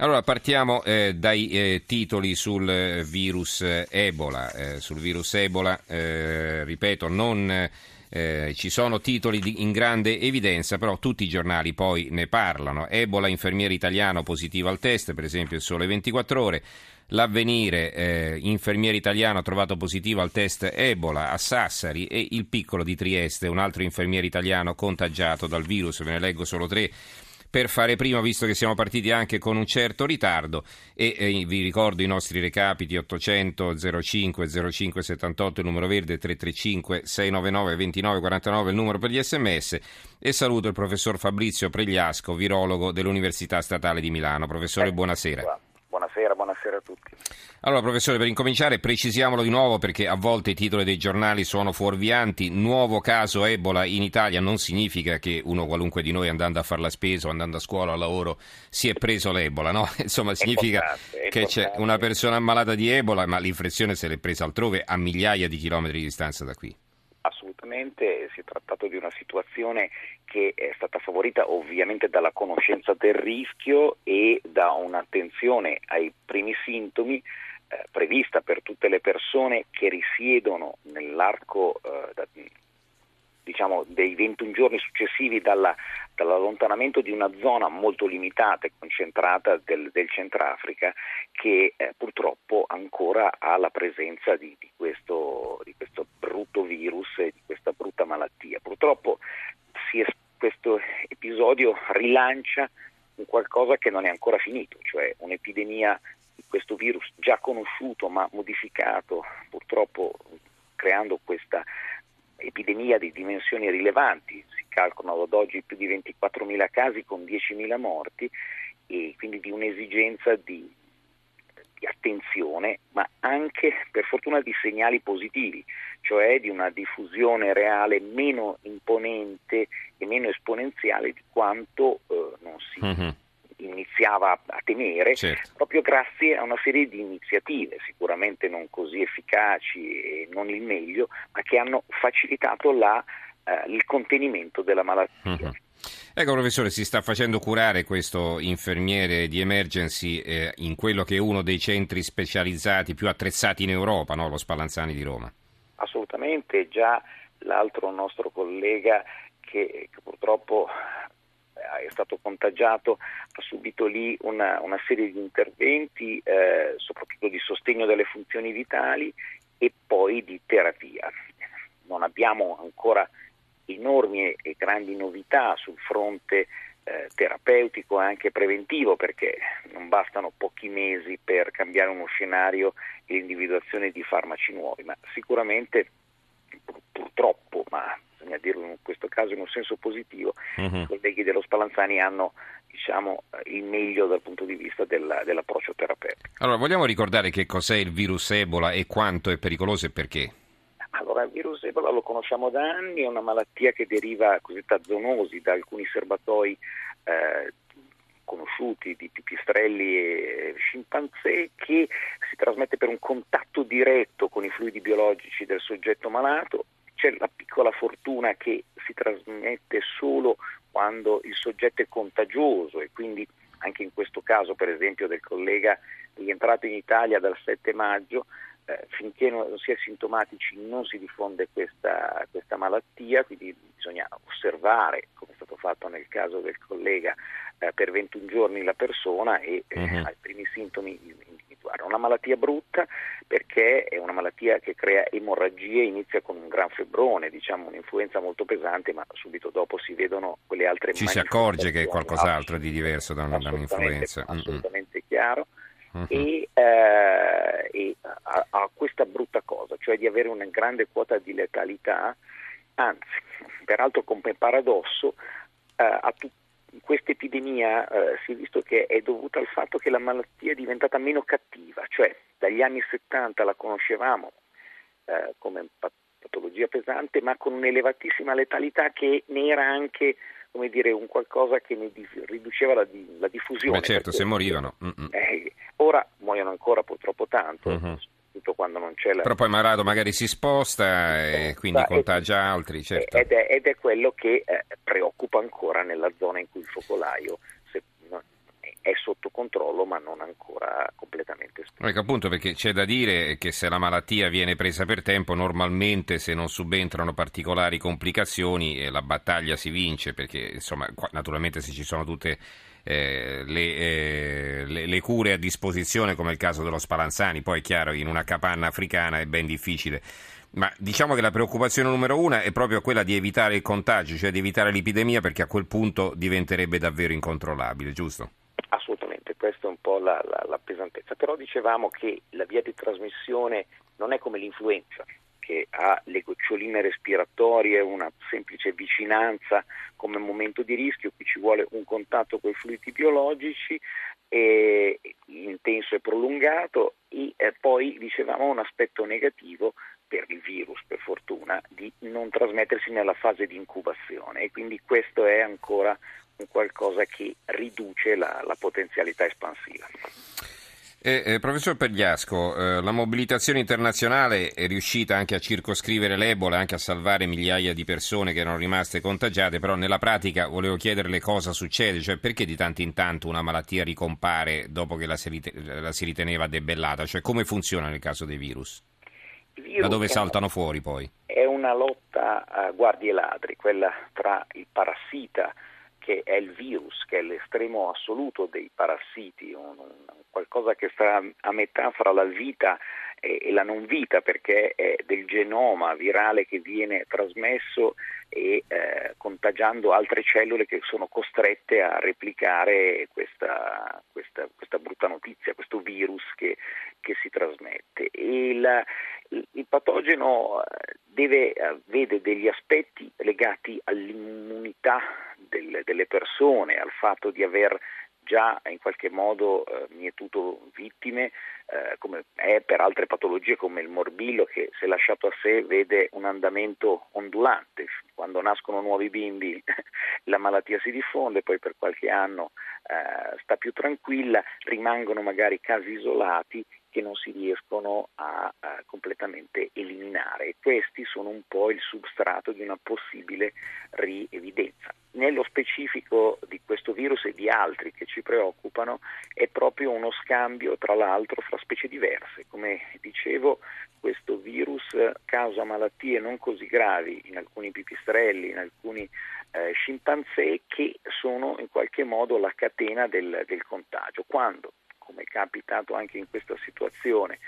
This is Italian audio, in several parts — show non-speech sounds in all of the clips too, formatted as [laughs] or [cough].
Allora partiamo eh, dai eh, titoli sul eh, virus Ebola. Eh, sul virus Ebola, eh, ripeto, non eh, ci sono titoli di, in grande evidenza, però tutti i giornali poi ne parlano. Ebola, infermiere italiano positivo al test, per esempio il Sole 24 Ore. L'avvenire, infermiere italiano trovato positivo al test Ebola a Sassari e il piccolo di Trieste, un altro infermiere italiano contagiato dal virus, ve ne leggo solo tre per fare prima, visto che siamo partiti anche con un certo ritardo. E eh, vi ricordo i nostri recapiti 800 05 05 78, il numero verde 335 699 29 49, il numero per gli sms. E saluto il professor Fabrizio Pregliasco, virologo dell'Università Statale di Milano. Professore, buonasera. Buonasera, a tutti. Allora, professore, per incominciare, precisiamolo di nuovo perché a volte i titoli dei giornali sono fuorvianti. Nuovo caso Ebola in Italia non significa che uno qualunque di noi andando a fare la spesa o andando a scuola o al lavoro si è preso l'Ebola, no? [laughs] Insomma, significa che c'è una persona ammalata di Ebola, ma l'infezione se l'è presa altrove a migliaia di chilometri di distanza da qui assolutamente si è trattato di una situazione che è stata favorita ovviamente dalla conoscenza del rischio e da un'attenzione ai primi sintomi eh, prevista per tutte le persone che risiedono nell'arco eh, diciamo, dei 21 giorni successivi dalla, dall'allontanamento di una zona molto limitata e concentrata del, del Centrafrica che eh, purtroppo ancora ha la presenza di, di, questo, di, questo, brutto virus e di questa brutta malattia. Purtroppo è, questo episodio rilancia un qualcosa che non è ancora finito, cioè un'epidemia di questo virus già conosciuto ma modificato purtroppo creando questa epidemia di dimensioni rilevanti, si calcolano ad oggi più di 24.000 casi con 10.000 morti e quindi di un'esigenza di, di attenzione, ma anche per fortuna di segnali positivi, cioè di una diffusione reale meno imponente e meno esponenziale di quanto eh, non si mm-hmm iniziava a temere, certo. proprio grazie a una serie di iniziative, sicuramente non così efficaci e non il meglio, ma che hanno facilitato la, eh, il contenimento della malattia. Uh-huh. Ecco professore, si sta facendo curare questo infermiere di emergency eh, in quello che è uno dei centri specializzati più attrezzati in Europa, no? lo Spallanzani di Roma. Assolutamente, già l'altro nostro collega che, che purtroppo è stato contagiato ha subito lì una, una serie di interventi, eh, soprattutto di sostegno delle funzioni vitali e poi di terapia. Non abbiamo ancora enormi e grandi novità sul fronte eh, terapeutico e anche preventivo perché non bastano pochi mesi per cambiare uno scenario e l'individuazione di farmaci nuovi, ma sicuramente purtroppo, ma bisogna dirlo in questo caso in un senso positivo, uh-huh. i colleghi dello Spallanzani hanno diciamo, il meglio dal punto di vista del, dell'approccio terapeutico. Allora, vogliamo ricordare che cos'è il virus Ebola e quanto è pericoloso e perché? Allora, il virus Ebola lo conosciamo da anni, è una malattia che deriva cosiddetta zoonosi da alcuni serbatoi eh, conosciuti di pipistrelli e scimpanzé che si trasmette per un contatto diretto con i fluidi biologici del soggetto malato c'è la piccola fortuna che si trasmette solo quando il soggetto è contagioso e quindi anche in questo caso per esempio del collega rientrato in Italia dal 7 maggio eh, finché non si è sintomatici non si diffonde questa, questa, malattia, quindi bisogna osservare, come è stato fatto nel caso del collega, eh, per 21 giorni la persona e eh, uh-huh. ai primi sintomi individuare. Una malattia brutta perché è una malattia che crea emorragie, inizia con un gran febbrone, diciamo un'influenza molto pesante, ma subito dopo si vedono quelle altre Ci si accorge che è qualcos'altro di diverso da, da un'influenza. Assolutamente mm-hmm. chiaro. Uh-huh. E, eh, e ha, ha, questa brutta cosa, cioè di avere una grande quota di letalità, anzi, peraltro come paradosso, eh, a tutti questa epidemia eh, si è visto che è dovuta al fatto che la malattia è diventata meno cattiva, cioè dagli anni 70 la conoscevamo eh, come patologia pesante, ma con un'elevatissima letalità che ne era anche come dire, un qualcosa che ne riduceva la, la diffusione. Beh certo, se morivano. Eh, ora muoiono ancora purtroppo tanto. Uh-huh quando non c'è la... Però poi Marado magari si sposta e quindi contagia altri, certo. Ed è, ed è quello che eh, preoccupa ancora nella zona in cui il focolaio se, no, è sotto controllo ma non ancora completamente spento. Ecco appunto perché c'è da dire che se la malattia viene presa per tempo normalmente se non subentrano particolari complicazioni eh, la battaglia si vince perché insomma naturalmente se ci sono tutte eh, le, eh, le, le, cure a disposizione come il caso dello Spallanzani, poi è chiaro in una capanna africana è ben difficile. Ma diciamo che la preoccupazione numero uno è proprio quella di evitare il contagio, cioè di evitare l'epidemia perché a quel punto diventerebbe davvero incontrollabile, giusto? Assolutamente, questa è un po' la, la, la pesantezza. Però dicevamo che la via di trasmissione non è come l'influenza, che ha le goccioline respiratorie, una semplice vicinanza come momento di rischio, qui ci vuole un contatto con i fluidi biologici eh, intenso e prolungato e poi dicevamo un aspetto negativo per il virus, per fortuna, di non trasmettersi nella fase di incubazione e quindi questo è ancora un qualcosa che riduce la, la potenzialità espansiva. Eh, eh, professor Pergliasco, eh, la mobilitazione internazionale è riuscita anche a circoscrivere l'Ebola, anche a salvare migliaia di persone che erano rimaste contagiate, però nella pratica volevo chiederle cosa succede, cioè perché di tanto in tanto una malattia ricompare dopo che la si, riteneva debellata, cioè come funziona nel caso dei virus? Virus da dove saltano fuori poi? È una lotta a guardie ladri, quella tra il parassita che è il virus, che è l'estremo assoluto dei parassiti, un, un, qualcosa che sta a metà fra la vita e, e, la non vita, perché è del genoma virale che viene trasmesso e eh, contagiando altre cellule che sono costrette a replicare questa, questa, questa brutta notizia, questo virus che, che si trasmette. Il, il patogeno eh, deve, eh, vede degli aspetti legati all'immunità del, delle persone, al fatto di aver già in qualche modo eh, mietuto vittime, eh, come è per altre patologie come il morbillo che se lasciato a sé vede un andamento ondulante. Quando nascono nuovi bimbi [laughs] la malattia si diffonde, poi per qualche anno eh, sta più tranquilla, rimangono magari casi isolati che non si riescono a, a completamente eliminare questi sono un po' il substrato di una possibile rievidenza. Nello specifico di questo virus e di altri che ci preoccupano è proprio uno scambio tra l'altro fra specie diverse. Come dicevo, questo virus causa malattie non così gravi in alcuni pipistrelli, in alcuni eh, scimpanzé che sono in qualche modo la catena del, del contagio. Quando capitato anche in questa situazione,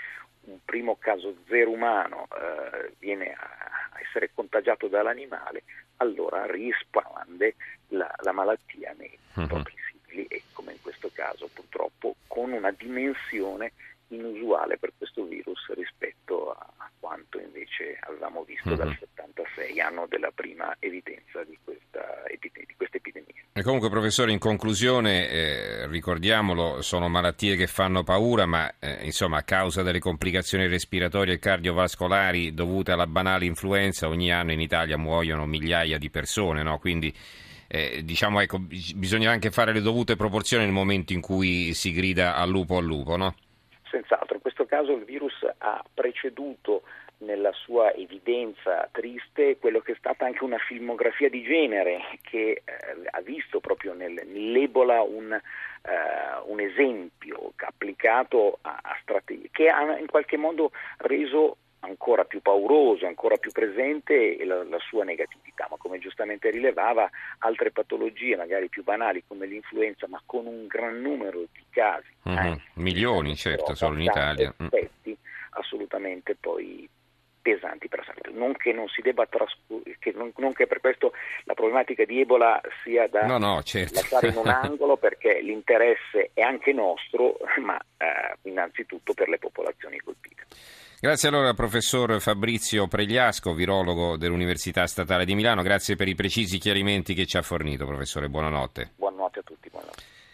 un primo caso zero umano eh, viene a essere contagiato dall'animale, allora rispande la, la malattia nei uh-huh. propri simili e come in questo caso purtroppo con una dimensione inusuale per questo virus rispetto a, a quanto invece avevamo visto uh-huh. dal 76, anno della prima evidenza di questa, di questa epidemia. E comunque professore, in conclusione, eh, ricordiamolo, sono malattie che fanno paura, ma eh, insomma a causa delle complicazioni respiratorie e cardiovascolari dovute alla banale influenza, ogni anno in Italia muoiono migliaia di persone, no? quindi eh, diciamo ecco, bisogna anche fare le dovute proporzioni nel momento in cui si grida al lupo al lupo. No? Senz'altro, in questo caso il virus ha preceduto nella sua evidenza triste quello che è stata anche una filmografia di genere che eh, ha visto proprio nel, nell'Ebola un, uh, un esempio applicato a, a strategie che ha in qualche modo reso ancora più pauroso, ancora più presente la, la, sua negatività, ma come giustamente rilevava altre patologie magari più banali come l'influenza, ma con un gran numero di casi, mm-hmm. eh, milioni certo, solo in Italia, mm. effetti, assolutamente poi pesanti per la salute. Non che non si debba trascurare, non, non, che per questo la problematica di Ebola sia da no, no, certo. lasciare in un [laughs] angolo perché l'interesse è anche nostro, ma eh, innanzitutto per le popolazioni colpite. Grazie allora professor Fabrizio Pregliasco, virologo dell'Università Statale di Milano, grazie per i precisi chiarimenti che ci ha fornito, professore, buonanotte. Buonanotte.